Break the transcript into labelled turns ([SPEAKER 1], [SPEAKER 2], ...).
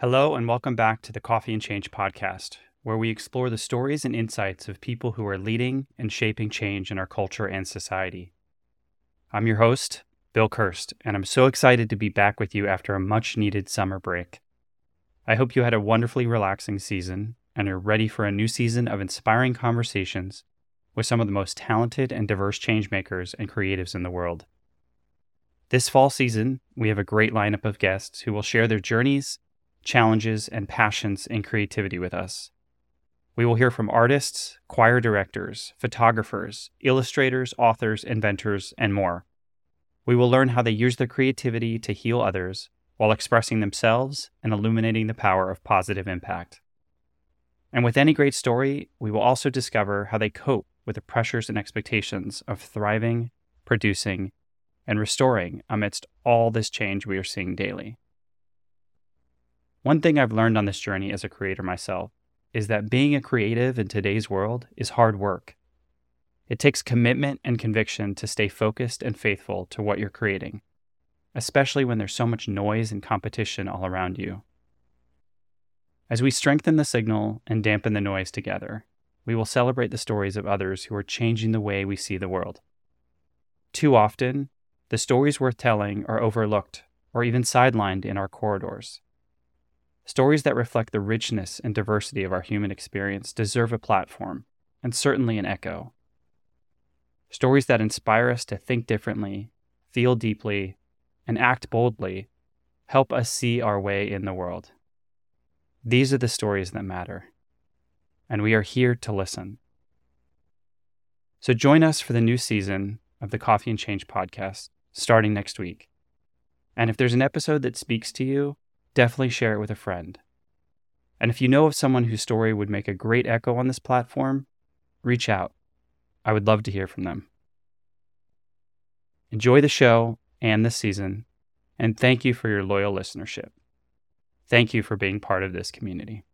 [SPEAKER 1] Hello, and welcome back to the Coffee and Change podcast, where we explore the stories and insights of people who are leading and shaping change in our culture and society. I'm your host, Bill Kirst, and I'm so excited to be back with you after a much needed summer break. I hope you had a wonderfully relaxing season and are ready for a new season of inspiring conversations with some of the most talented and diverse changemakers and creatives in the world. This fall season, we have a great lineup of guests who will share their journeys challenges, and passions in creativity with us. We will hear from artists, choir directors, photographers, illustrators, authors, inventors, and more. We will learn how they use their creativity to heal others while expressing themselves and illuminating the power of positive impact. And with any great story, we will also discover how they cope with the pressures and expectations of thriving, producing, and restoring amidst all this change we are seeing daily. One thing I've learned on this journey as a creator myself is that being a creative in today's world is hard work. It takes commitment and conviction to stay focused and faithful to what you're creating, especially when there's so much noise and competition all around you. As we strengthen the signal and dampen the noise together, we will celebrate the stories of others who are changing the way we see the world. Too often, the stories worth telling are overlooked or even sidelined in our corridors. Stories that reflect the richness and diversity of our human experience deserve a platform, and certainly an echo. Stories that inspire us to think differently, feel deeply, and act boldly help us see our way in the world. These are the stories that matter, and we are here to listen. So join us for the new season of the Coffee and Change podcast starting next week. And if there's an episode that speaks to you, definitely share it with a friend. And if you know of someone whose story would make a great echo on this platform, reach out. I would love to hear from them. Enjoy the show and this season, and thank you for your loyal listenership. Thank you for being part of this community.